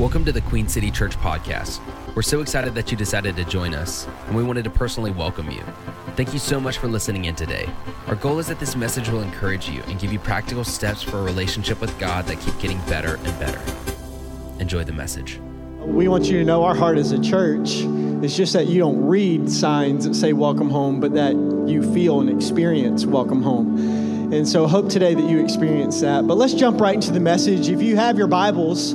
Welcome to the Queen City Church podcast. We're so excited that you decided to join us, and we wanted to personally welcome you. Thank you so much for listening in today. Our goal is that this message will encourage you and give you practical steps for a relationship with God that keep getting better and better. Enjoy the message. We want you to know our heart as a church is just that you don't read signs that say welcome home, but that you feel and experience welcome home. And so, hope today that you experience that. But let's jump right into the message. If you have your Bibles,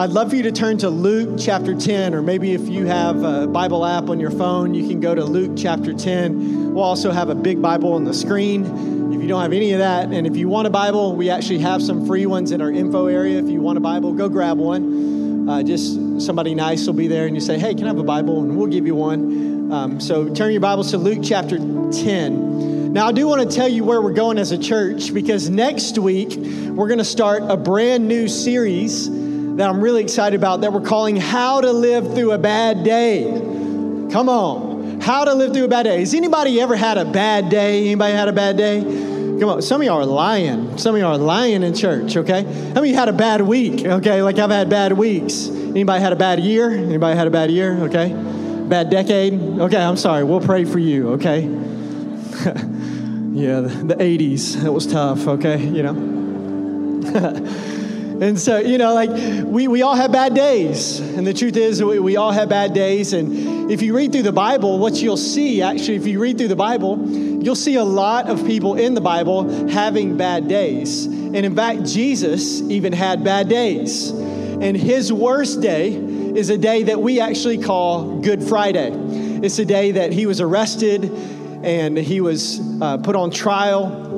I'd love for you to turn to Luke chapter 10, or maybe if you have a Bible app on your phone, you can go to Luke chapter 10. We'll also have a big Bible on the screen. If you don't have any of that, and if you want a Bible, we actually have some free ones in our info area. If you want a Bible, go grab one. Uh, just somebody nice will be there, and you say, Hey, can I have a Bible? And we'll give you one. Um, so turn your Bibles to Luke chapter 10. Now, I do want to tell you where we're going as a church because next week we're going to start a brand new series that I'm really excited about that we're calling How to Live Through a Bad Day. Come on. How to live through a bad day. Has anybody ever had a bad day? Anybody had a bad day? Come on. Some of y'all are lying. Some of y'all are lying in church, okay? How many had a bad week? Okay, like I've had bad weeks. Anybody had a bad year? Anybody had a bad year? Okay. Bad decade? Okay, I'm sorry. We'll pray for you, okay? yeah, the, the 80s. That was tough, okay? You know? And so, you know, like we, we all have bad days. And the truth is, we, we all have bad days. And if you read through the Bible, what you'll see, actually, if you read through the Bible, you'll see a lot of people in the Bible having bad days. And in fact, Jesus even had bad days. And his worst day is a day that we actually call Good Friday. It's a day that he was arrested and he was uh, put on trial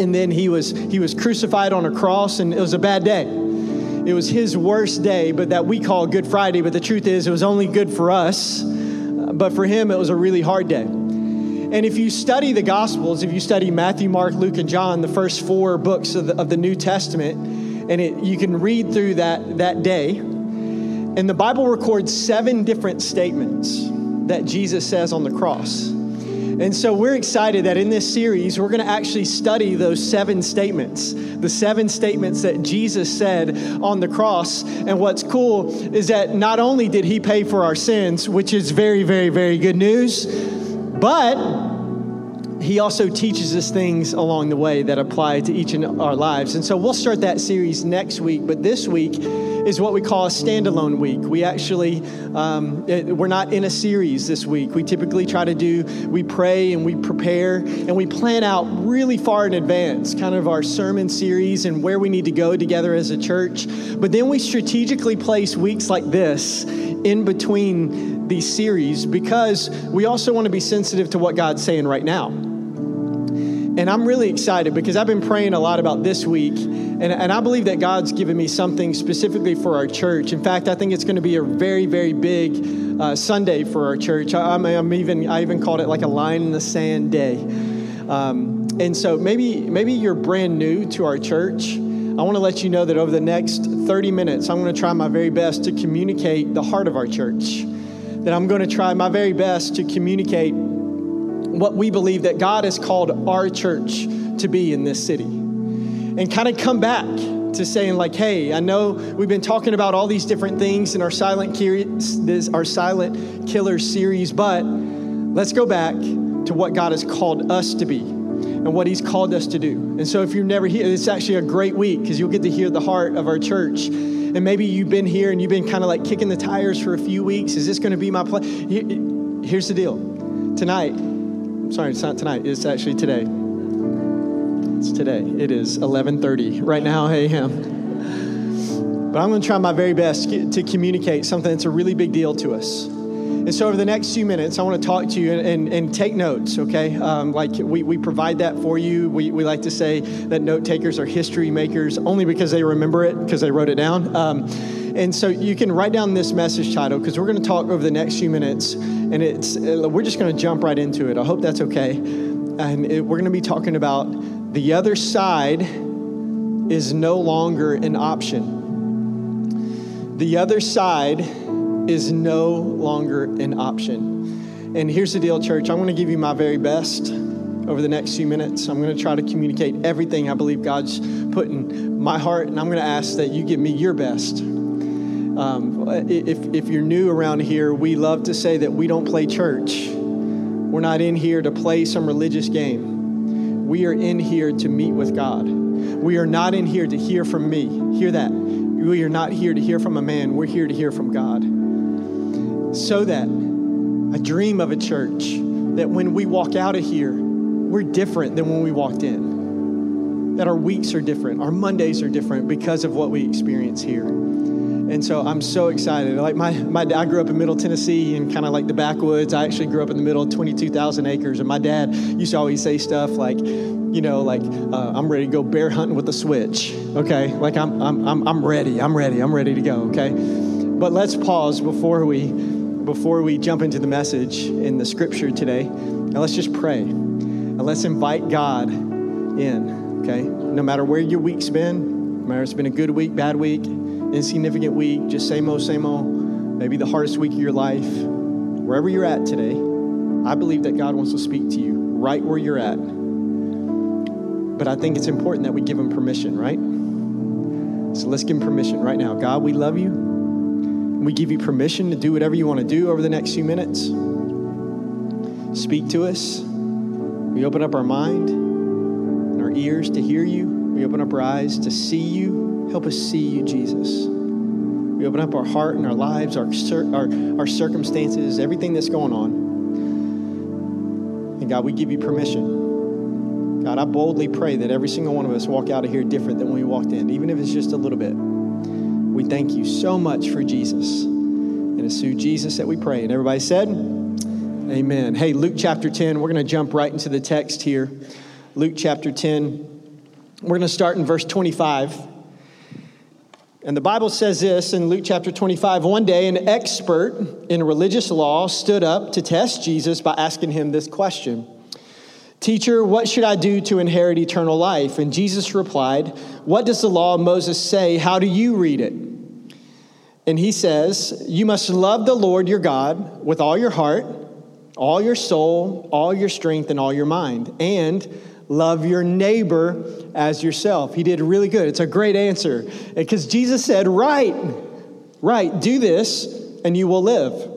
and then he was he was crucified on a cross and it was a bad day. It was his worst day but that we call good friday but the truth is it was only good for us. But for him it was a really hard day. And if you study the gospels if you study matthew mark luke and john the first four books of the, of the new testament and it, you can read through that that day and the bible records seven different statements that jesus says on the cross and so we're excited that in this series, we're going to actually study those seven statements, the seven statements that Jesus said on the cross. And what's cool is that not only did he pay for our sins, which is very, very, very good news, but he also teaches us things along the way that apply to each of our lives. And so we'll start that series next week. But this week, is what we call a standalone week. We actually, um, it, we're not in a series this week. We typically try to do, we pray and we prepare and we plan out really far in advance, kind of our sermon series and where we need to go together as a church. But then we strategically place weeks like this in between these series because we also want to be sensitive to what God's saying right now. And I'm really excited because I've been praying a lot about this week. And, and I believe that God's given me something specifically for our church. In fact, I think it's going to be a very, very big uh, Sunday for our church. I, am I'm even, I even called it like a line in the sand day. Um, and so maybe, maybe you're brand new to our church. I want to let you know that over the next 30 minutes, I'm going to try my very best to communicate the heart of our church. That I'm going to try my very best to communicate what we believe that God has called our church to be in this city. And kind of come back to saying like, hey, I know we've been talking about all these different things in our silent this our silent killer series, but let's go back to what God has called us to be and what He's called us to do. And so, if you're never here, it's actually a great week because you'll get to hear the heart of our church. And maybe you've been here and you've been kind of like kicking the tires for a few weeks. Is this going to be my place? Here's the deal. Tonight, sorry, it's not tonight. It's actually today. It's today. It is 11:30 right now a.m. But I'm going to try my very best to communicate something that's a really big deal to us. And so, over the next few minutes, I want to talk to you and, and, and take notes, okay? Um, like, we, we provide that for you. We, we like to say that note takers are history makers only because they remember it, because they wrote it down. Um, and so, you can write down this message title because we're going to talk over the next few minutes and it's uh, we're just going to jump right into it. I hope that's okay. And it, we're going to be talking about the other side is no longer an option. The other side is no longer an option. And here's the deal, church. I'm going to give you my very best over the next few minutes. I'm going to try to communicate everything I believe God's put in my heart, and I'm going to ask that you give me your best. Um, if, if you're new around here, we love to say that we don't play church. We're not in here to play some religious game. We are in here to meet with God. We are not in here to hear from me. Hear that. We are not here to hear from a man. We're here to hear from God. So that I dream of a church that when we walk out of here, we're different than when we walked in. That our weeks are different, our Mondays are different because of what we experience here. And so I'm so excited. Like my, my I grew up in Middle Tennessee and kind of like the backwoods. I actually grew up in the middle of 22,000 acres. And my dad used to always say stuff like, you know, like uh, I'm ready to go bear hunting with a switch. Okay, like I'm, I'm, I'm, I'm ready. I'm ready. I'm ready to go. Okay, but let's pause before we before we jump into the message in the scripture today. And let's just pray. And let's invite God in. Okay, no matter where your week's been, no matter it's been a good week, bad week, insignificant week, just same old, same old. Maybe the hardest week of your life. Wherever you're at today, I believe that God wants to speak to you right where you're at but I think it's important that we give him permission, right? So let's give him permission right now. God, we love you. We give you permission to do whatever you want to do over the next few minutes. Speak to us. We open up our mind and our ears to hear you. We open up our eyes to see you. Help us see you, Jesus. We open up our heart and our lives, our, our, our circumstances, everything that's going on. And God, we give you permission God, I boldly pray that every single one of us walk out of here different than when we walked in, even if it's just a little bit. We thank you so much for Jesus. And it's through Jesus that we pray. And everybody said, Amen. Hey, Luke chapter 10, we're going to jump right into the text here. Luke chapter 10, we're going to start in verse 25. And the Bible says this in Luke chapter 25 one day, an expert in religious law stood up to test Jesus by asking him this question. Teacher, what should I do to inherit eternal life? And Jesus replied, What does the law of Moses say? How do you read it? And he says, You must love the Lord your God with all your heart, all your soul, all your strength, and all your mind, and love your neighbor as yourself. He did really good. It's a great answer because Jesus said, Right, right, do this, and you will live.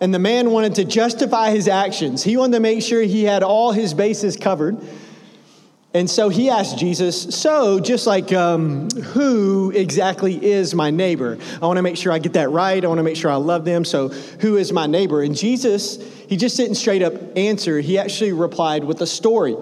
And the man wanted to justify his actions. He wanted to make sure he had all his bases covered. And so he asked Jesus, So, just like um, who exactly is my neighbor? I want to make sure I get that right. I want to make sure I love them. So, who is my neighbor? And Jesus, he just didn't straight up answer. He actually replied with a story.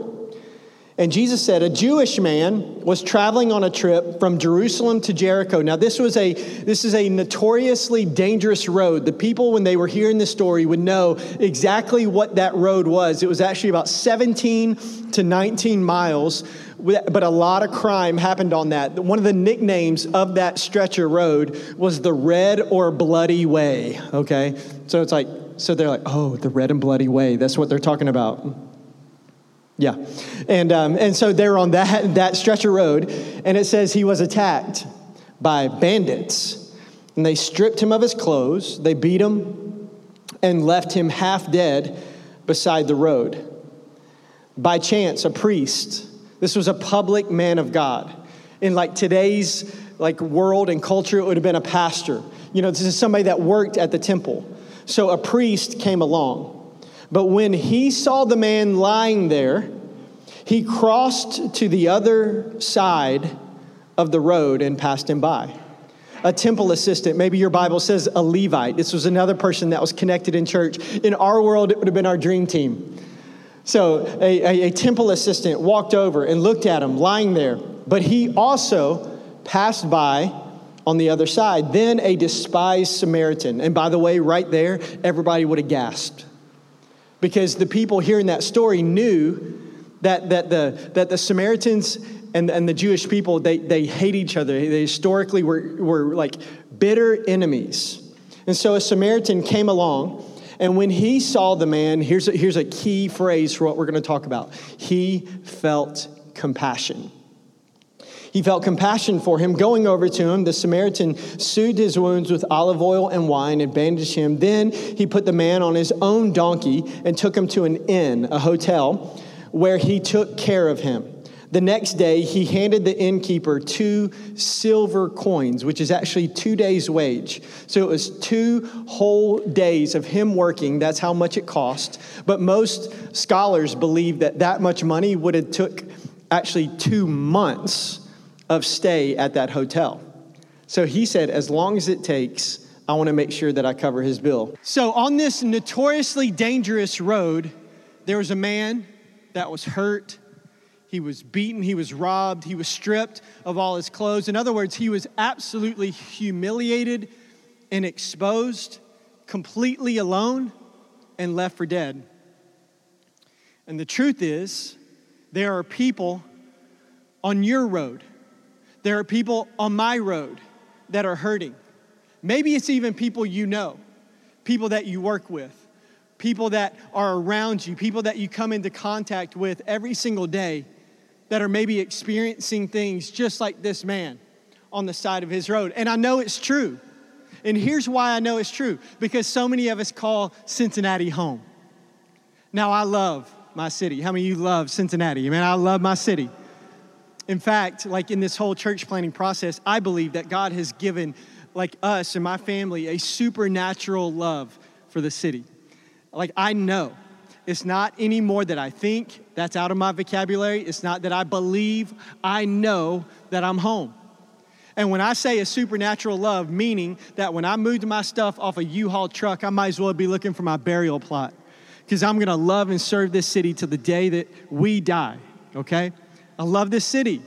And Jesus said, A Jewish man was traveling on a trip from Jerusalem to Jericho. Now, this was a this is a notoriously dangerous road. The people, when they were hearing this story, would know exactly what that road was. It was actually about 17 to 19 miles, but a lot of crime happened on that. One of the nicknames of that stretch of road was the Red or Bloody Way. Okay? So it's like, so they're like, oh, the Red and Bloody Way. That's what they're talking about. Yeah. And, um, and so they're on that, that stretch of road, and it says he was attacked by bandits. And they stripped him of his clothes, they beat him, and left him half dead beside the road. By chance, a priest, this was a public man of God. In like today's like world and culture, it would have been a pastor. You know, this is somebody that worked at the temple. So a priest came along but when he saw the man lying there, he crossed to the other side of the road and passed him by. A temple assistant, maybe your Bible says a Levite. This was another person that was connected in church. In our world, it would have been our dream team. So a, a, a temple assistant walked over and looked at him lying there, but he also passed by on the other side. Then a despised Samaritan. And by the way, right there, everybody would have gasped because the people hearing that story knew that, that, the, that the Samaritans and, and the Jewish people, they, they hate each other. They historically were, were like bitter enemies. And so a Samaritan came along, and when he saw the man, here's a, here's a key phrase for what we're going to talk about he felt compassion. He felt compassion for him. Going over to him, the Samaritan soothed his wounds with olive oil and wine and bandaged him. Then he put the man on his own donkey and took him to an inn, a hotel, where he took care of him. The next day, he handed the innkeeper two silver coins, which is actually two days' wage. So it was two whole days of him working. That's how much it cost. But most scholars believe that that much money would have took actually two months of stay at that hotel. So he said, as long as it takes, I want to make sure that I cover his bill. So on this notoriously dangerous road, there was a man that was hurt. He was beaten, he was robbed, he was stripped of all his clothes. In other words, he was absolutely humiliated and exposed, completely alone, and left for dead. And the truth is, there are people on your road, there are people on my road that are hurting. Maybe it's even people you know, people that you work with, people that are around you, people that you come into contact with every single day that are maybe experiencing things just like this man on the side of his road. And I know it's true. And here's why I know it's true because so many of us call Cincinnati home. Now, I love my city. How many of you love Cincinnati? I mean, I love my city. In fact, like in this whole church planning process, I believe that God has given, like us and my family, a supernatural love for the city. Like, I know it's not anymore that I think, that's out of my vocabulary. It's not that I believe, I know that I'm home. And when I say a supernatural love, meaning that when I moved my stuff off a U-Haul truck, I might as well be looking for my burial plot because I'm going to love and serve this city to the day that we die, okay? I love this city.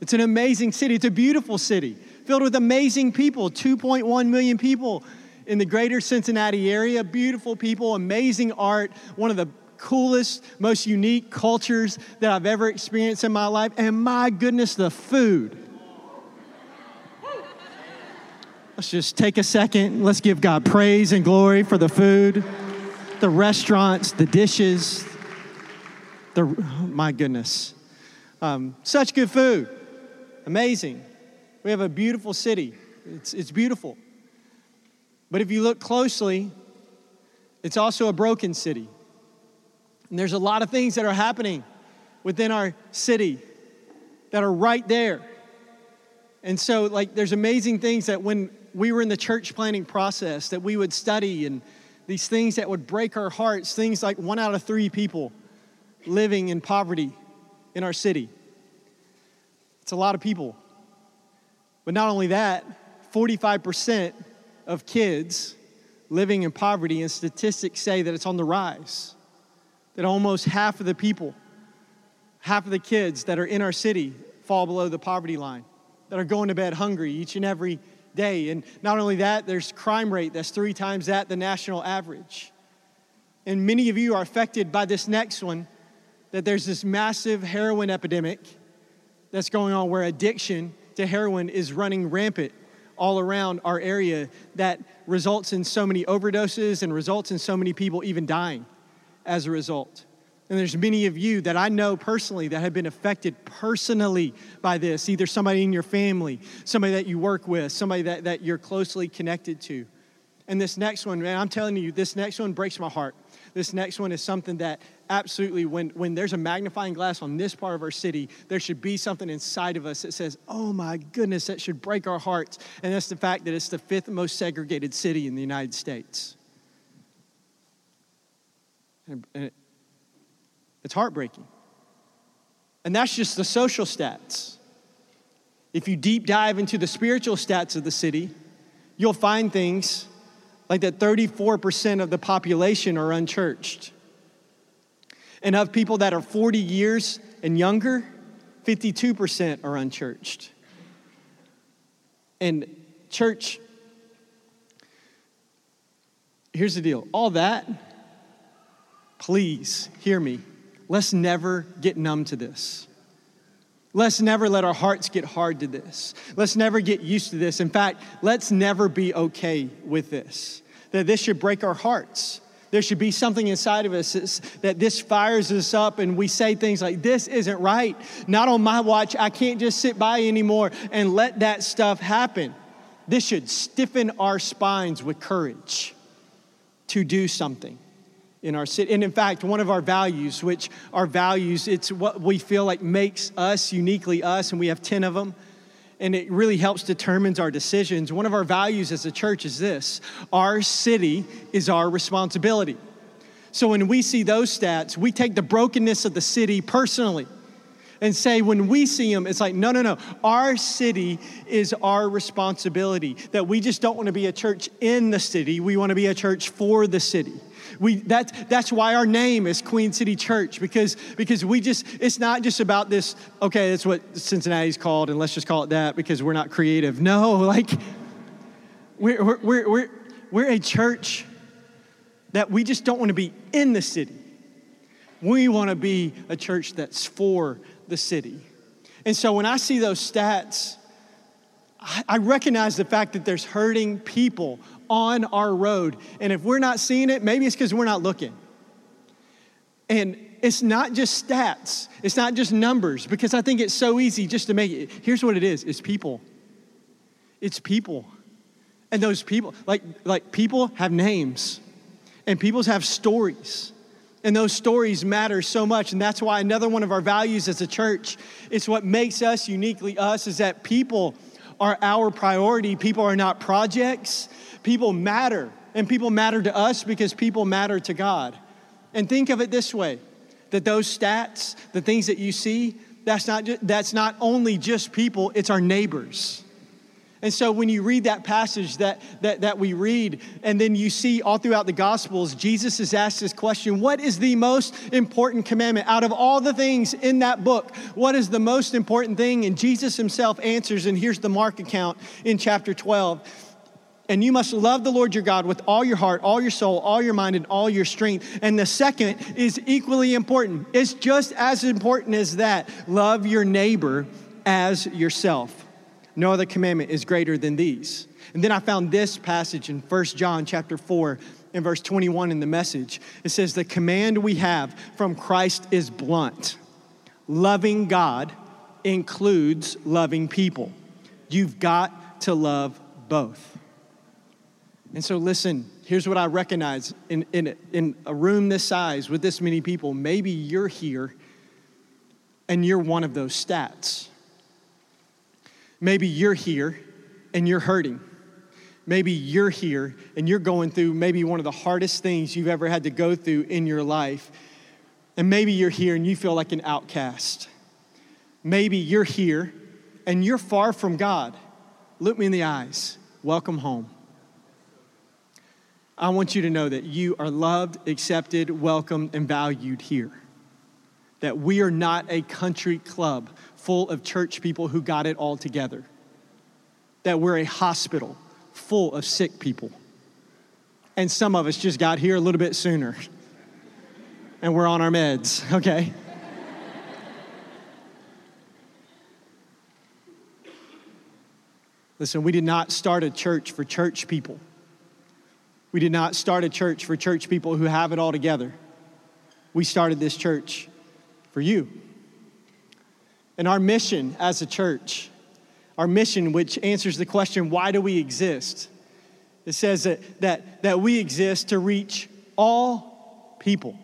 It's an amazing city. It's a beautiful city filled with amazing people 2.1 million people in the greater Cincinnati area. Beautiful people, amazing art, one of the coolest, most unique cultures that I've ever experienced in my life. And my goodness, the food. Let's just take a second. Let's give God praise and glory for the food, the restaurants, the dishes. The, my goodness. Um, such good food. Amazing. We have a beautiful city. It's, it's beautiful. But if you look closely, it's also a broken city. And there's a lot of things that are happening within our city that are right there. And so, like, there's amazing things that when we were in the church planning process that we would study and these things that would break our hearts, things like one out of three people living in poverty in our city. It's a lot of people. But not only that, 45% of kids living in poverty, and statistics say that it's on the rise. That almost half of the people, half of the kids that are in our city fall below the poverty line, that are going to bed hungry each and every day. And not only that, there's crime rate that's three times that the national average. And many of you are affected by this next one that there's this massive heroin epidemic that's going on where addiction to heroin is running rampant all around our area that results in so many overdoses and results in so many people even dying as a result. And there's many of you that I know personally that have been affected personally by this, either somebody in your family, somebody that you work with, somebody that, that you're closely connected to. And this next one, man, I'm telling you, this next one breaks my heart. This next one is something that absolutely, when, when there's a magnifying glass on this part of our city, there should be something inside of us that says, oh my goodness, that should break our hearts. And that's the fact that it's the fifth most segregated city in the United States. And, it, it's heartbreaking. And that's just the social stats. If you deep dive into the spiritual stats of the city, you'll find things like that 34% of the population are unchurched. And of people that are 40 years and younger, 52% are unchurched. And church, here's the deal all that, please hear me. Let's never get numb to this. Let's never let our hearts get hard to this. Let's never get used to this. In fact, let's never be okay with this that this should break our hearts. There should be something inside of us that this fires us up, and we say things like, This isn't right. Not on my watch. I can't just sit by anymore and let that stuff happen. This should stiffen our spines with courage to do something in our city. And in fact, one of our values, which our values, it's what we feel like makes us uniquely us, and we have 10 of them. And it really helps determines our decisions. One of our values as a church is this our city is our responsibility. So when we see those stats, we take the brokenness of the city personally and say, when we see them, it's like, no, no, no. Our city is our responsibility. That we just don't want to be a church in the city, we want to be a church for the city. We, that, that's why our name is Queen City Church because, because we just, it's not just about this, okay, that's what Cincinnati's called, and let's just call it that because we're not creative. No, like, we're, we're, we're, we're a church that we just don't want to be in the city. We want to be a church that's for the city. And so when I see those stats, I recognize the fact that there's hurting people on our road. And if we're not seeing it, maybe it's because we're not looking. And it's not just stats, it's not just numbers, because I think it's so easy just to make it. Here's what it is it's people. It's people. And those people, like, like people have names, and people have stories. And those stories matter so much. And that's why another one of our values as a church, it's what makes us uniquely us, is that people are our priority. People are not projects. People matter. And people matter to us because people matter to God. And think of it this way that those stats, the things that you see, that's not, that's not only just people, it's our neighbors. And so when you read that passage that, that, that we read, and then you see all throughout the Gospels, Jesus is asked this question What is the most important commandment? Out of all the things in that book, what is the most important thing? And Jesus himself answers, and here's the Mark account in chapter 12. And you must love the Lord your God with all your heart, all your soul, all your mind, and all your strength. And the second is equally important. It's just as important as that. Love your neighbor as yourself. No other commandment is greater than these. And then I found this passage in 1 John chapter 4 in verse 21 in the message. It says, The command we have from Christ is blunt. Loving God includes loving people. You've got to love both. And so, listen, here's what I recognize in, in, in a room this size with this many people. Maybe you're here and you're one of those stats. Maybe you're here and you're hurting. Maybe you're here and you're going through maybe one of the hardest things you've ever had to go through in your life. And maybe you're here and you feel like an outcast. Maybe you're here and you're far from God. Look me in the eyes. Welcome home. I want you to know that you are loved, accepted, welcomed, and valued here. That we are not a country club full of church people who got it all together. That we're a hospital full of sick people. And some of us just got here a little bit sooner. And we're on our meds, okay? Listen, we did not start a church for church people. We did not start a church for church people who have it all together. We started this church for you. And our mission as a church, our mission, which answers the question, why do we exist? It says that, that, that we exist to reach all people,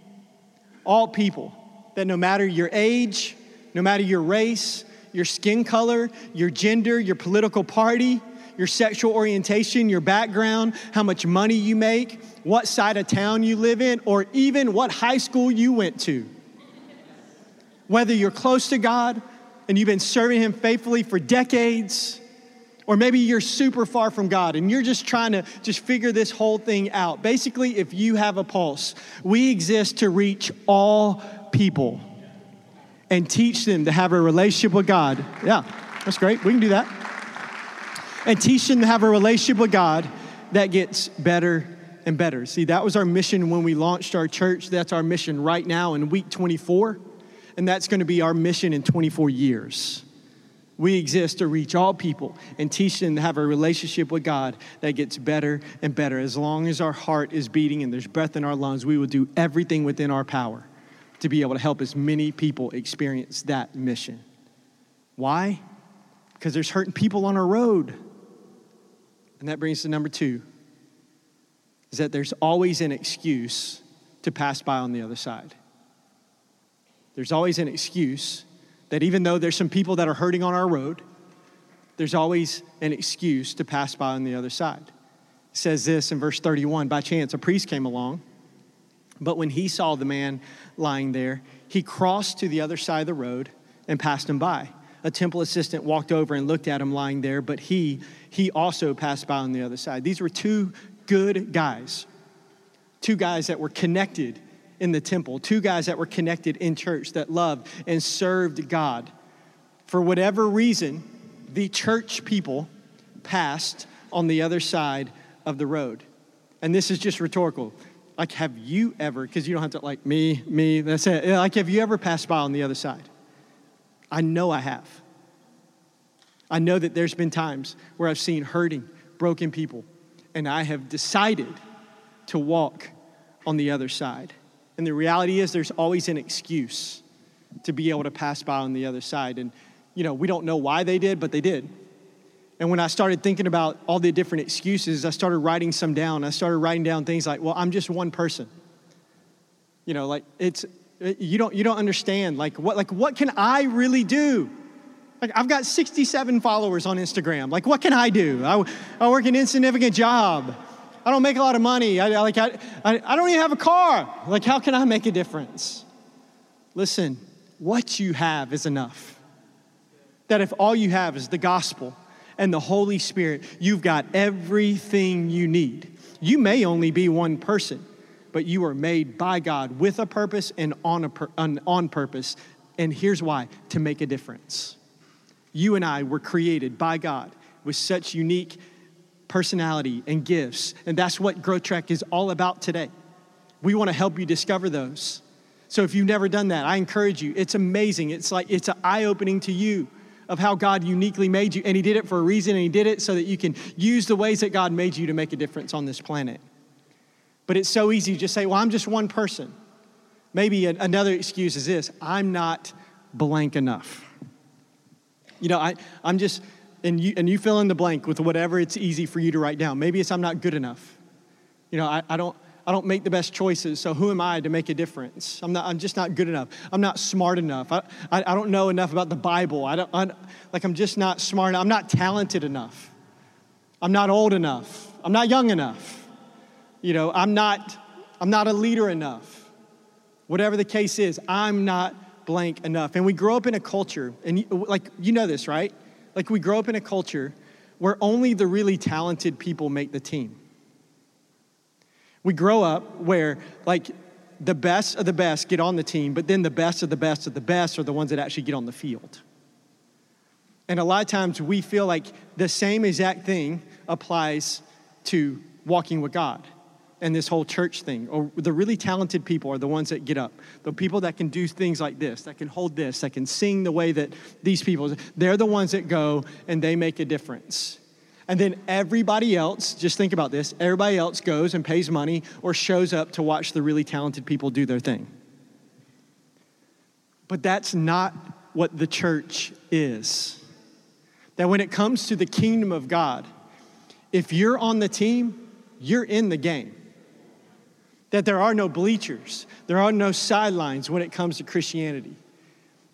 all people, that no matter your age, no matter your race, your skin color, your gender, your political party, your sexual orientation, your background, how much money you make, what side of town you live in, or even what high school you went to. Whether you're close to God and you've been serving Him faithfully for decades, or maybe you're super far from God and you're just trying to just figure this whole thing out. Basically, if you have a pulse, we exist to reach all people and teach them to have a relationship with God. Yeah, that's great. We can do that. And teach them to have a relationship with God that gets better and better. See, that was our mission when we launched our church. That's our mission right now in week 24 and that's going to be our mission in 24 years. We exist to reach all people and teach them to have a relationship with God that gets better and better. As long as our heart is beating and there's breath in our lungs, we will do everything within our power to be able to help as many people experience that mission. Why? Because there's hurting people on our road. And that brings to number two is that there's always an excuse to pass by on the other side. There's always an excuse that even though there's some people that are hurting on our road, there's always an excuse to pass by on the other side. It says this in verse 31 By chance, a priest came along, but when he saw the man lying there, he crossed to the other side of the road and passed him by. A temple assistant walked over and looked at him lying there, but he, he also passed by on the other side. These were two good guys, two guys that were connected in the temple, two guys that were connected in church that loved and served God. For whatever reason, the church people passed on the other side of the road. And this is just rhetorical. Like, have you ever, because you don't have to, like, me, me, that's it. Like, have you ever passed by on the other side? I know I have. I know that there's been times where I've seen hurting, broken people, and I have decided to walk on the other side. And the reality is, there's always an excuse to be able to pass by on the other side. And, you know, we don't know why they did, but they did. And when I started thinking about all the different excuses, I started writing some down. I started writing down things like, well, I'm just one person. You know, like it's, you don't, you don't understand. Like what, like what can I really do? Like I've got 67 followers on Instagram. Like what can I do? I, I work an insignificant job. I don't make a lot of money. I, like, I, I, I don't even have a car. Like, how can I make a difference? Listen, what you have is enough. That if all you have is the gospel and the Holy Spirit, you've got everything you need. You may only be one person, but you are made by God with a purpose and on, a pur- on, on purpose. And here's why to make a difference. You and I were created by God with such unique personality, and gifts. And that's what Growth Track is all about today. We want to help you discover those. So if you've never done that, I encourage you. It's amazing. It's like it's an eye opening to you of how God uniquely made you. And He did it for a reason, and He did it so that you can use the ways that God made you to make a difference on this planet. But it's so easy to just say, well, I'm just one person. Maybe another excuse is this I'm not blank enough. You know, I, I'm just, and you, and you fill in the blank with whatever it's easy for you to write down. Maybe it's I'm not good enough. You know, I, I, don't, I don't make the best choices, so who am I to make a difference? I'm, not, I'm just not good enough. I'm not smart enough. I, I, I don't know enough about the Bible. I don't, I, like, I'm just not smart enough. I'm not talented enough. I'm not old enough. I'm not young enough. You know, I'm not, I'm not a leader enough. Whatever the case is, I'm not blank enough. And we grow up in a culture, and like, you know this, right? Like we grow up in a culture where only the really talented people make the team. We grow up where, like, the best of the best get on the team, but then the best of the best of the best are the ones that actually get on the field. And a lot of times we feel like the same exact thing applies to walking with God and this whole church thing. Or the really talented people are the ones that get up. The people that can do things like this, that can hold this, that can sing the way that these people, they're the ones that go and they make a difference. And then everybody else, just think about this, everybody else goes and pays money or shows up to watch the really talented people do their thing. But that's not what the church is. That when it comes to the kingdom of God, if you're on the team, you're in the game that there are no bleachers, there are no sidelines when it comes to Christianity.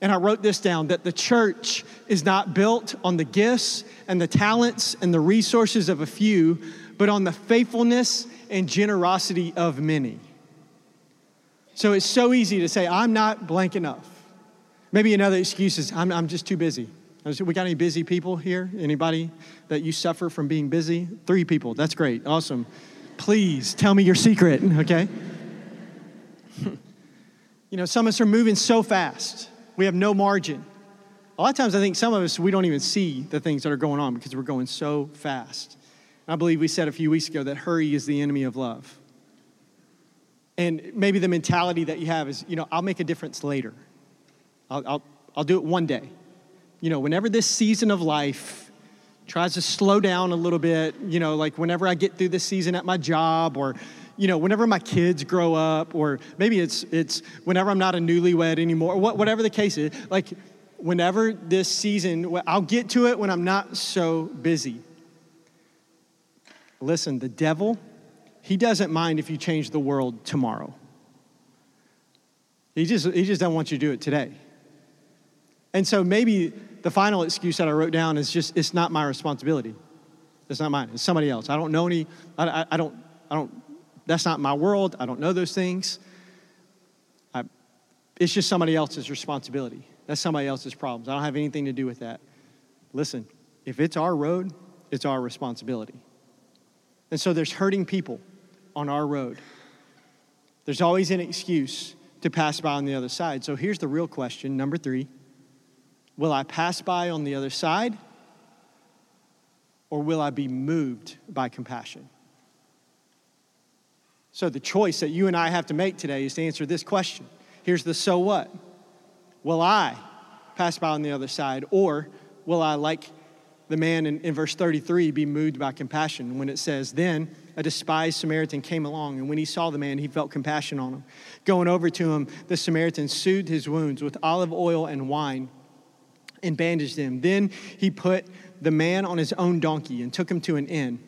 And I wrote this down that the church is not built on the gifts and the talents and the resources of a few, but on the faithfulness and generosity of many. So it's so easy to say, I'm not blank enough. Maybe another excuse is, I'm, I'm just too busy. We got any busy people here? Anybody that you suffer from being busy? Three people. That's great. Awesome. Please tell me your secret, okay? you know, some of us are moving so fast, we have no margin. A lot of times, I think some of us, we don't even see the things that are going on because we're going so fast. I believe we said a few weeks ago that hurry is the enemy of love. And maybe the mentality that you have is, you know, I'll make a difference later. I'll, I'll, I'll do it one day. You know, whenever this season of life tries to slow down a little bit, you know, like whenever I get through this season at my job or you know, whenever my kids grow up, or maybe it's it's whenever I'm not a newlywed anymore, whatever the case is, like whenever this season, I'll get to it when I'm not so busy. Listen, the devil, he doesn't mind if you change the world tomorrow. He just, he just doesn't want you to do it today. And so maybe the final excuse that I wrote down is just, it's not my responsibility. It's not mine. It's somebody else. I don't know any, I, I, I don't, I don't, that's not my world. I don't know those things. I, it's just somebody else's responsibility. That's somebody else's problems. I don't have anything to do with that. Listen, if it's our road, it's our responsibility. And so there's hurting people on our road. There's always an excuse to pass by on the other side. So here's the real question number three Will I pass by on the other side? Or will I be moved by compassion? So, the choice that you and I have to make today is to answer this question. Here's the so what? Will I pass by on the other side? Or will I, like the man in, in verse 33, be moved by compassion when it says, Then a despised Samaritan came along, and when he saw the man, he felt compassion on him. Going over to him, the Samaritan soothed his wounds with olive oil and wine and bandaged him. Then he put the man on his own donkey and took him to an inn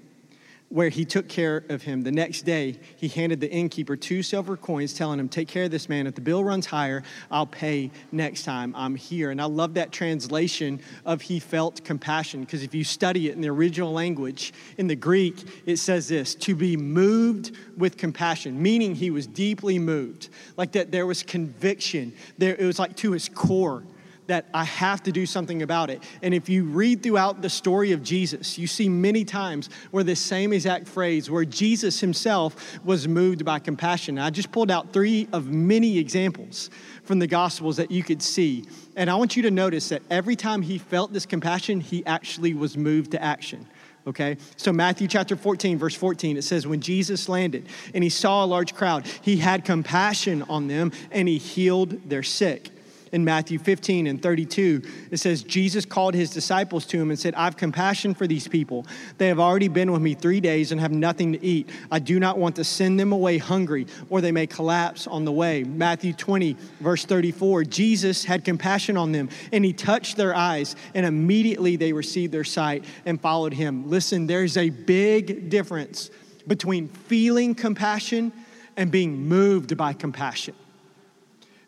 where he took care of him. The next day, he handed the innkeeper two silver coins, telling him, Take care of this man. If the bill runs higher, I'll pay next time I'm here. And I love that translation of he felt compassion, because if you study it in the original language, in the Greek, it says this to be moved with compassion, meaning he was deeply moved. Like that there was conviction. There, it was like to his core that I have to do something about it. And if you read throughout the story of Jesus, you see many times where this same exact phrase, where Jesus himself was moved by compassion. I just pulled out three of many examples from the Gospels that you could see. And I want you to notice that every time he felt this compassion, he actually was moved to action. Okay? So, Matthew chapter 14, verse 14, it says, When Jesus landed and he saw a large crowd, he had compassion on them and he healed their sick in Matthew 15 and 32. It says, Jesus called his disciples to him and said, I have compassion for these people. They have already been with me three days and have nothing to eat. I do not want to send them away hungry, or they may collapse on the way. Matthew 20, verse 34. Jesus had compassion on them, and he touched their eyes, and immediately they received their sight and followed him. Listen, there's a big difference between feeling compassion and being moved by compassion.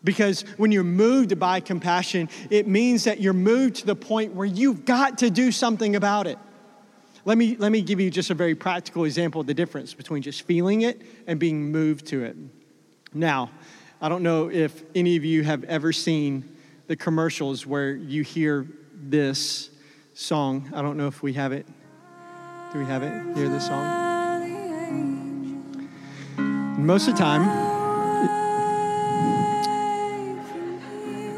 Because when you're moved by compassion, it means that you're moved to the point where you've got to do something about it. Let me, let me give you just a very practical example of the difference between just feeling it and being moved to it. Now, I don't know if any of you have ever seen the commercials where you hear this song. I don't know if we have it. Do we have it? Hear this song? Most of the time,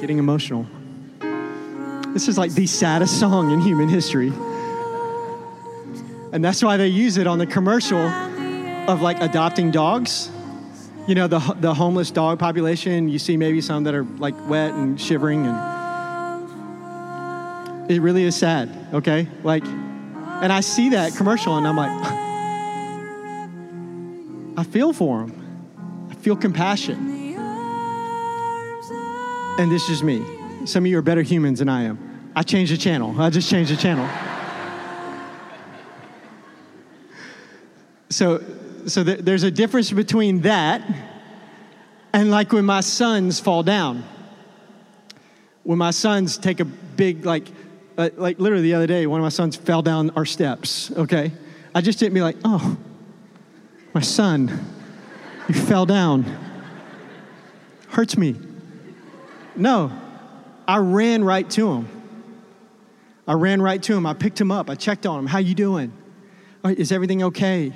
getting emotional. This is like the saddest song in human history. And that's why they use it on the commercial of like adopting dogs. You know, the, the homeless dog population, you see maybe some that are like wet and shivering and it really is sad, okay? Like, and I see that commercial and I'm like, I feel for them. I feel compassion. And this is me. Some of you are better humans than I am. I changed the channel. I just changed the channel. so, so th- there's a difference between that and like when my sons fall down. When my sons take a big, like, uh, like literally the other day, one of my sons fell down our steps, okay? I just didn't be like, oh, my son, you fell down. Hurts me. No, I ran right to him. I ran right to him. I picked him up. I checked on him. How you doing? Uh, is everything okay?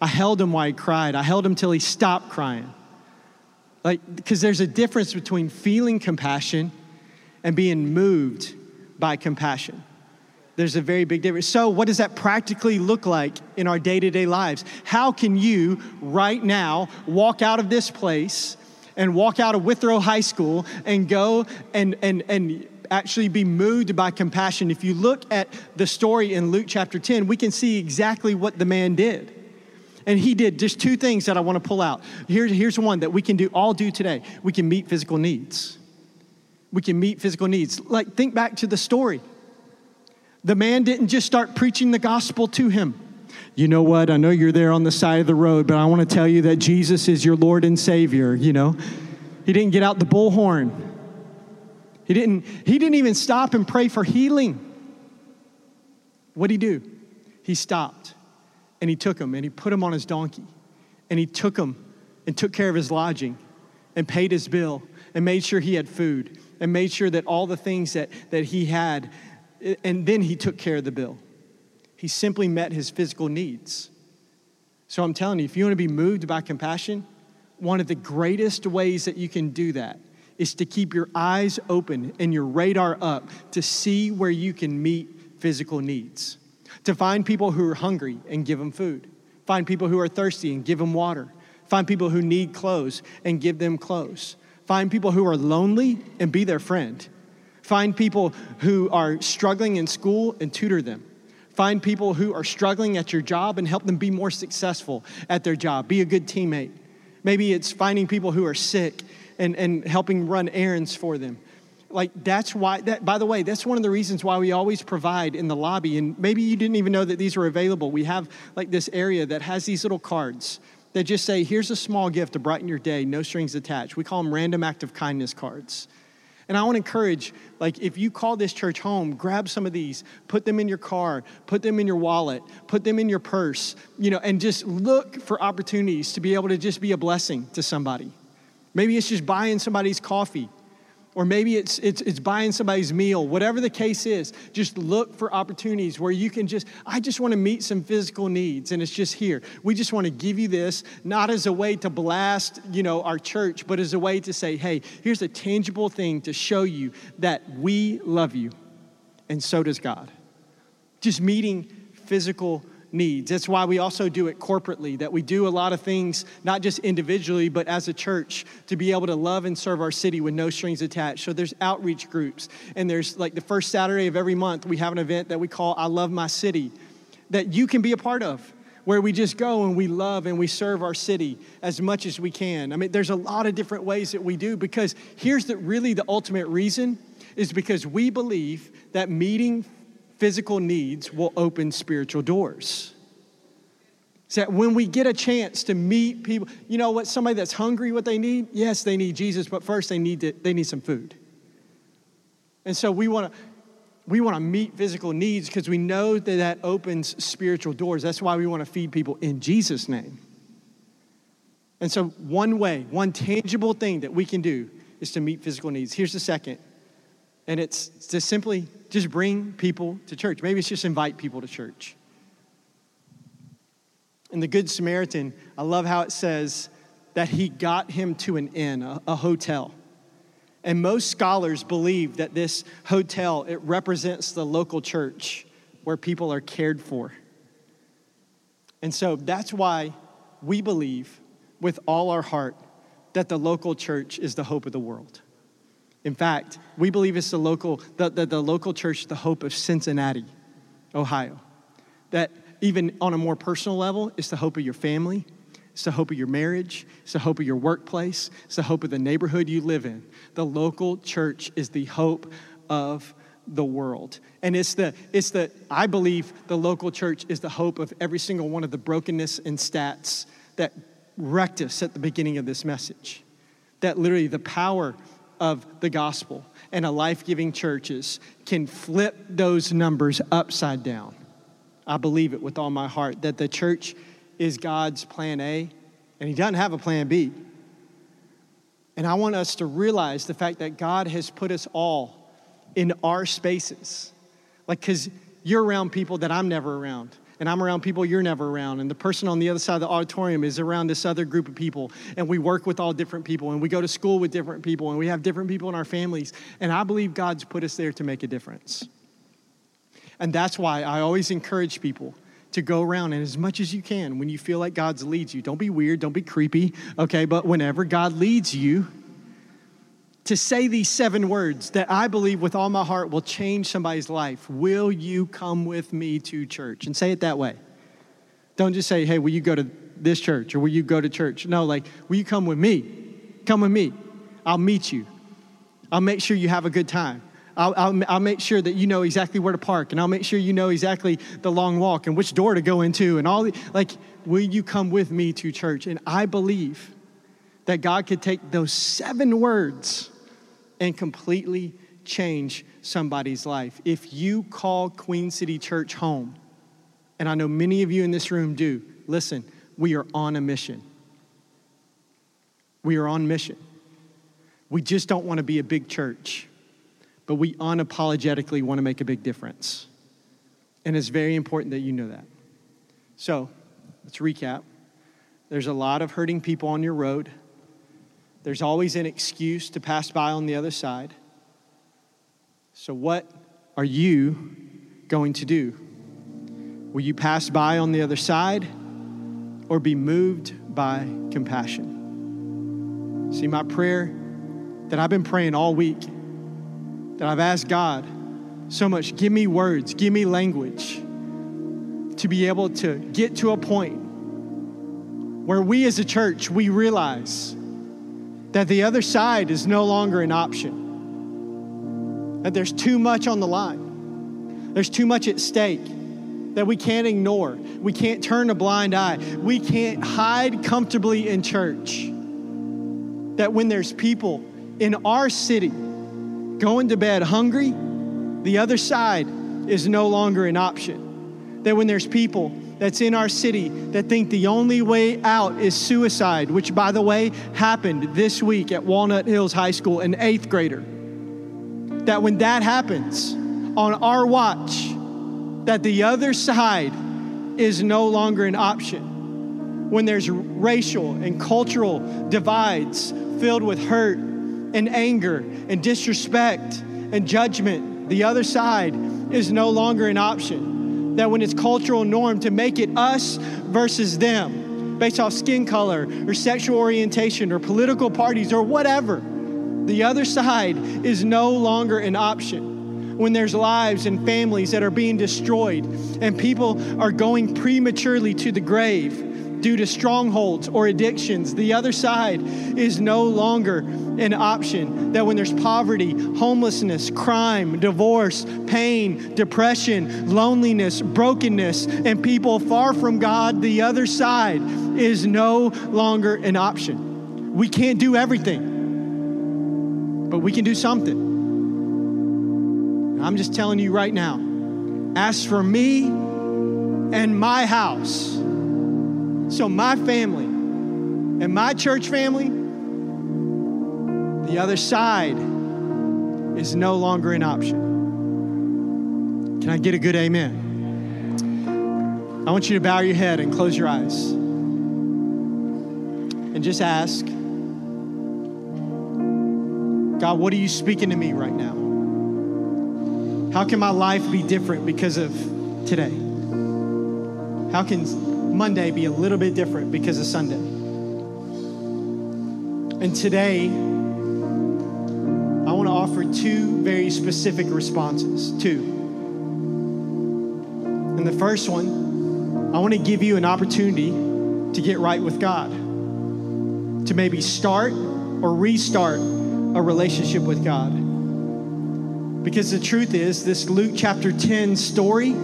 I held him while he cried. I held him till he stopped crying. Like, because there's a difference between feeling compassion and being moved by compassion. There's a very big difference. So, what does that practically look like in our day to day lives? How can you, right now, walk out of this place and walk out of Withrow High School and go and, and, and actually be moved by compassion. If you look at the story in Luke chapter 10, we can see exactly what the man did. And he did just two things that I want to pull out. Here, here's one that we can do all do today. We can meet physical needs. We can meet physical needs. Like think back to the story. The man didn't just start preaching the gospel to him you know what? I know you're there on the side of the road, but I want to tell you that Jesus is your Lord and Savior, you know? He didn't get out the bullhorn. He didn't, he didn't even stop and pray for healing. What did he do? He stopped and he took him and he put him on his donkey and he took him and took care of his lodging and paid his bill and made sure he had food and made sure that all the things that, that he had, and then he took care of the bill. He simply met his physical needs. So I'm telling you, if you want to be moved by compassion, one of the greatest ways that you can do that is to keep your eyes open and your radar up to see where you can meet physical needs. To find people who are hungry and give them food. Find people who are thirsty and give them water. Find people who need clothes and give them clothes. Find people who are lonely and be their friend. Find people who are struggling in school and tutor them. Find people who are struggling at your job and help them be more successful at their job. Be a good teammate. Maybe it's finding people who are sick and, and helping run errands for them. Like, that's why, that, by the way, that's one of the reasons why we always provide in the lobby. And maybe you didn't even know that these were available. We have like this area that has these little cards that just say, here's a small gift to brighten your day, no strings attached. We call them random act of kindness cards. And I want to encourage, like, if you call this church home, grab some of these, put them in your car, put them in your wallet, put them in your purse, you know, and just look for opportunities to be able to just be a blessing to somebody. Maybe it's just buying somebody's coffee or maybe it's, it's, it's buying somebody's meal, whatever the case is, just look for opportunities where you can just, I just want to meet some physical needs, and it's just here. We just want to give you this, not as a way to blast, you know, our church, but as a way to say, hey, here's a tangible thing to show you that we love you, and so does God. Just meeting physical needs. That's why we also do it corporately, that we do a lot of things, not just individually, but as a church, to be able to love and serve our city with no strings attached. So there's outreach groups, and there's like the first Saturday of every month, we have an event that we call I Love My City that you can be a part of. Where we just go and we love and we serve our city as much as we can. I mean, there's a lot of different ways that we do because here's the really the ultimate reason is because we believe that meeting physical needs will open spiritual doors. So that when we get a chance to meet people, you know what, somebody that's hungry, what they need? Yes, they need Jesus, but first they need, to, they need some food. And so we want to we want to meet physical needs because we know that that opens spiritual doors. That's why we want to feed people in Jesus' name. And so, one way, one tangible thing that we can do is to meet physical needs. Here's the second and it's to simply just bring people to church. Maybe it's just invite people to church. And the Good Samaritan, I love how it says that he got him to an inn, a, a hotel. And most scholars believe that this hotel, it represents the local church where people are cared for. And so that's why we believe with all our heart that the local church is the hope of the world. In fact, we believe it's the local, the, the, the local church, the hope of Cincinnati, Ohio. That even on a more personal level, it's the hope of your family, it's the hope of your marriage, it's the hope of your workplace, it's the hope of the neighborhood you live in. The local church is the hope of the world. And it's the, it's the, I believe the local church is the hope of every single one of the brokenness and stats that wrecked us at the beginning of this message. That literally the power of the gospel and a life giving churches can flip those numbers upside down. I believe it with all my heart that the church is God's plan A and He doesn't have a plan B. And I want us to realize the fact that God has put us all in our spaces. Like, because you're around people that I'm never around and I'm around people you're never around, and the person on the other side of the auditorium is around this other group of people, and we work with all different people, and we go to school with different people, and we have different people in our families, and I believe God's put us there to make a difference. And that's why I always encourage people to go around and as much as you can when you feel like God's leads you. Don't be weird, don't be creepy, okay? But whenever God leads you, to say these seven words that I believe with all my heart will change somebody's life. Will you come with me to church? And say it that way. Don't just say, hey, will you go to this church or will you go to church? No, like, will you come with me? Come with me. I'll meet you. I'll make sure you have a good time. I'll, I'll, I'll, make sure that you know exactly where to park and I'll make sure you know exactly the long walk and which door to go into and all the, like, will you come with me to church? And I believe that God could take those seven words and completely change somebody's life. If you call Queen City Church home, and I know many of you in this room do, listen, we are on a mission. We are on mission. We just don't want to be a big church, but we unapologetically want to make a big difference. And it's very important that you know that. So, let's recap. There's a lot of hurting people on your road. There's always an excuse to pass by on the other side. So, what are you going to do? Will you pass by on the other side or be moved by compassion? See, my prayer that I've been praying all week, that I've asked God so much give me words, give me language to be able to get to a point where we as a church, we realize that the other side is no longer an option, that there's too much on the line, there's too much at stake that we can't ignore. We can't turn a blind eye. We can't hide comfortably in church. That when there's people in our city going to bed hungry, the other side is no longer an option. That when there's people that's in our city that think the only way out is suicide, which, by the way, happened this week at Walnut Hills High School, an eighth grader. That when that happens on our watch, that the other side is no longer an option. When there's racial and cultural divides filled with hurt and anger and disrespect and judgment, the other side is no longer an option that when it's cultural norm to make it us versus them based off skin color or sexual orientation or political parties or whatever, the other side is no longer an option. When there's lives and families that are being destroyed and people are going prematurely to the grave due to strongholds or addictions. The other side is no longer an option. That when there's poverty, homelessness, crime, divorce, pain, depression, loneliness, brokenness, and people far from God, the other side is no longer an option. We can't do everything, but we can do something. I'm just telling you right now as for me and my house, so, my family and my church family, the other side is no longer an option. Can I get a good amen? I want you to bow your head and close your eyes and just ask God, what are you speaking to me right now? How can my life be different because of today? How can Monday be a little bit different because of Sunday. And today, I want to offer two very specific responses. Two. And the first one, I want to give you an opportunity to get right with God, to maybe start or restart a relationship with God. Because the truth is, this Luke chapter 10 story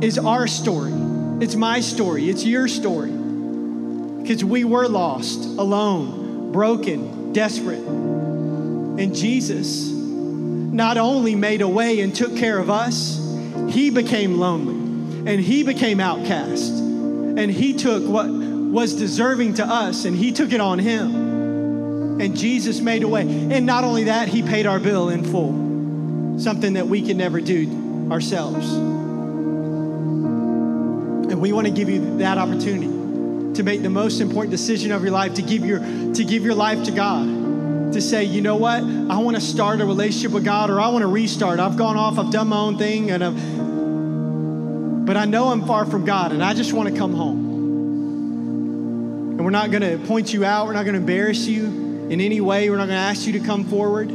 is our story. It's my story, it's your story. Because we were lost, alone, broken, desperate. And Jesus not only made a way and took care of us, he became lonely and he became outcast. And he took what was deserving to us and he took it on him. And Jesus made a way. And not only that, he paid our bill in full, something that we could never do ourselves. And we want to give you that opportunity to make the most important decision of your life, to give your, to give your life to God. To say, you know what? I want to start a relationship with God or I want to restart. I've gone off, I've done my own thing, and I've, but I know I'm far from God and I just want to come home. And we're not going to point you out, we're not going to embarrass you in any way, we're not going to ask you to come forward,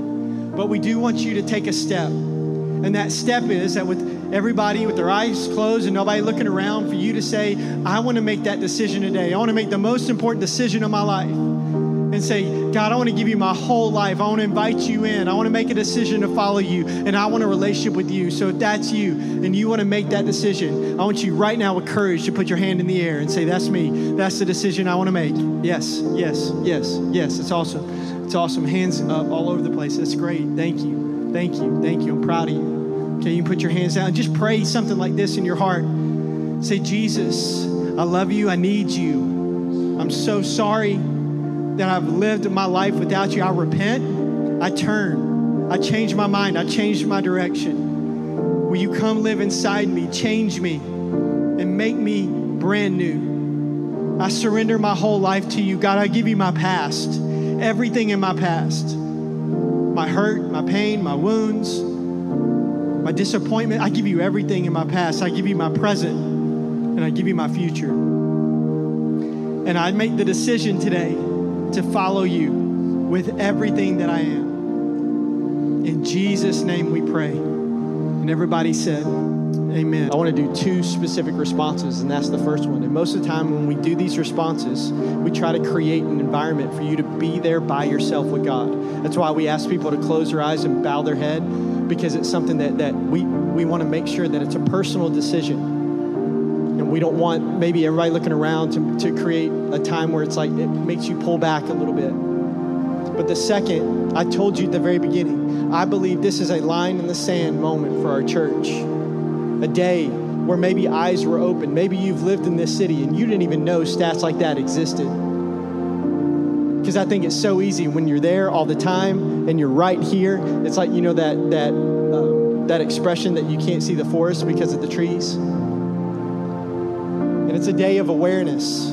but we do want you to take a step. And that step is that with everybody with their eyes closed and nobody looking around for you to say, I want to make that decision today. I want to make the most important decision of my life. and say, God, I want to give you my whole life. I want to invite you in. I want to make a decision to follow you, and I want a relationship with you. So if that's you and you want to make that decision, I want you right now with courage to put your hand in the air and say, That's me. That's the decision I want to make. Yes, yes, yes, yes. It's awesome. It's awesome. Hands up all over the place. That's great. Thank you. Thank you. Thank you. I'm proud of you. Okay, you put your hands down. And just pray something like this in your heart. Say, Jesus, I love you. I need you. I'm so sorry that I've lived my life without you. I repent. I turn. I change my mind. I change my direction. Will you come live inside me, change me, and make me brand new? I surrender my whole life to you. God, I give you my past, everything in my past my hurt, my pain, my wounds, my disappointment. I give you everything in my past. I give you my present, and I give you my future. And I make the decision today to follow you with everything that I am. In Jesus' name we pray. And everybody said, Amen. I want to do two specific responses, and that's the first one. And most of the time, when we do these responses, we try to create an environment for you to be there by yourself with God. That's why we ask people to close their eyes and bow their head, because it's something that, that we, we want to make sure that it's a personal decision. And we don't want maybe everybody looking around to, to create a time where it's like it makes you pull back a little bit. But the second, I told you at the very beginning, I believe this is a line in the sand moment for our church a day where maybe eyes were open. Maybe you've lived in this city and you didn't even know stats like that existed. Because I think it's so easy when you're there all the time and you're right here. It's like you know that that um, that expression that you can't see the forest because of the trees. And it's a day of awareness.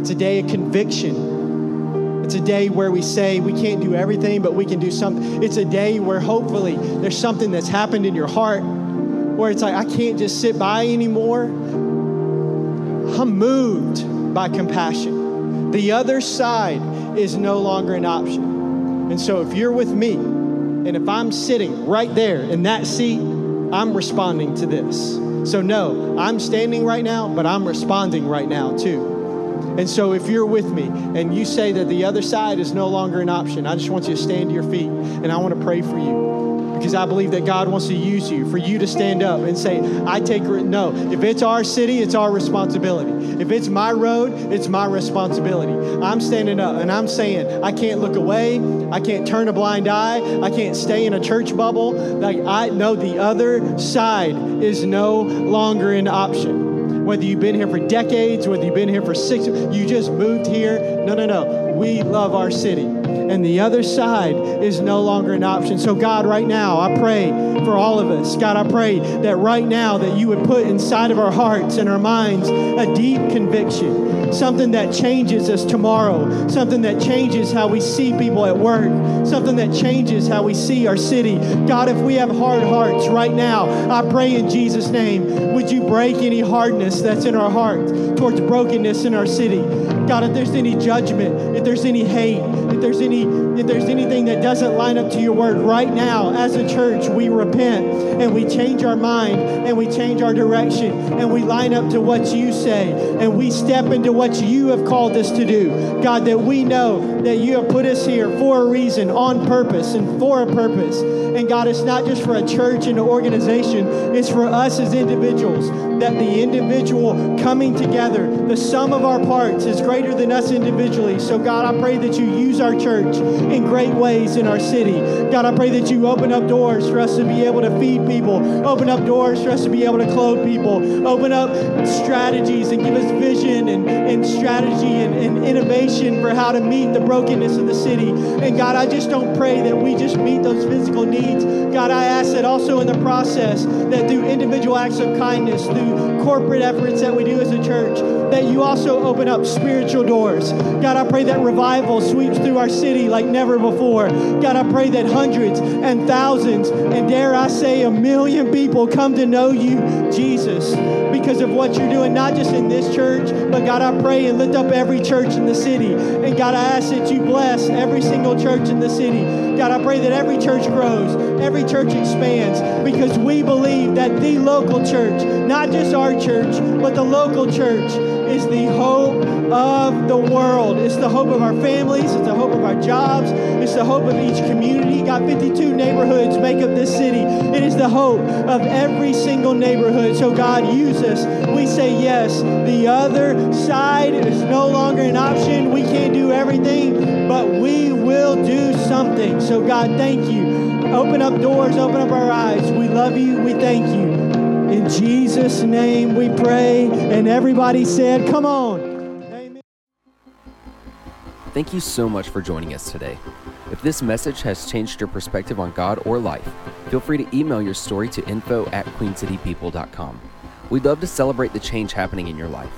It's a day of conviction. It's a day where we say we can't do everything, but we can do something. It's a day where hopefully there's something that's happened in your heart where it's like, I can't just sit by anymore. I'm moved by compassion. The other side is no longer an option. And so if you're with me, and if I'm sitting right there in that seat, I'm responding to this. So, no, I'm standing right now, but I'm responding right now too. And so, if you're with me and you say that the other side is no longer an option, I just want you to stand to your feet and I want to pray for you because I believe that God wants to use you for you to stand up and say, I take, no, if it's our city, it's our responsibility. If it's my road, it's my responsibility. I'm standing up and I'm saying, I can't look away. I can't turn a blind eye. I can't stay in a church bubble. Like, I know the other side is no longer an option. Whether you've been here for decades, whether you've been here for six, you just moved here. No, no, no. We love our city and the other side is no longer an option. So, God, right now, I pray for all of us. God, I pray that right now that you would put inside of our hearts and our minds a deep conviction, something that changes us tomorrow, something that changes how we see people at work, something that changes how we see our city. God, if we have hard hearts right now, I pray in Jesus' name, would you break any hardness that's in our heart towards brokenness in our city? God, if there's any judgment, if there's any hate, if there's any if there's anything that doesn't line up to your word right now, as a church, we repent and we change our mind and we change our direction and we line up to what you say and we step into what you have called us to do. God, that we know that you have put us here for a reason, on purpose, and for a purpose. And God, it's not just for a church and an organization, it's for us as individuals. That the individual coming together, the sum of our parts is greater than us individually. So, God, I pray that you use our church in great ways in our city. God, I pray that you open up doors for us to be able to feed people, open up doors for us to be able to clothe people, open up strategies and give us vision and, and strategy and, and innovation for how to meet the brokenness of the city. And God, I just don't pray that we just meet those physical needs. God, I ask that also in the process, that through individual acts of kindness, through corporate efforts that we do as a church, that you also open up spiritual doors. God, I pray that revival sweeps through our city like never before. God, I pray that hundreds and thousands, and dare I say a million people come to know you, Jesus, because of what you're doing, not just in this church, but God, I pray and lift up every church in the city. And God, I ask that you bless every single church in the city. God, I pray that every church grows, every church expands, because we believe that the local church, not just our church, but the local church, is the hope of the world. It's the hope of our families, it's the hope of our jobs, it's the hope of each community. God, 52 neighborhoods make up this city. It is the hope of every single neighborhood. So, God, use us. We say yes. The other side is no longer an option. We can't do everything, but we will do something. So, God, thank you. Open up doors, open up our eyes. We love you. We thank you. In Jesus' name we pray. And everybody said, Come on. Amen. Thank you so much for joining us today. If this message has changed your perspective on God or life, feel free to email your story to info at queencitypeople.com. We'd love to celebrate the change happening in your life.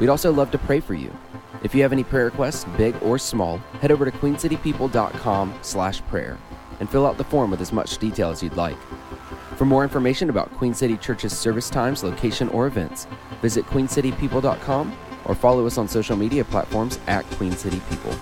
We'd also love to pray for you. If you have any prayer requests, big or small, head over to queencitypeople.com slash prayer and fill out the form with as much detail as you'd like. For more information about Queen City Church's service times, location, or events, visit queencitypeople.com or follow us on social media platforms at Queen City People.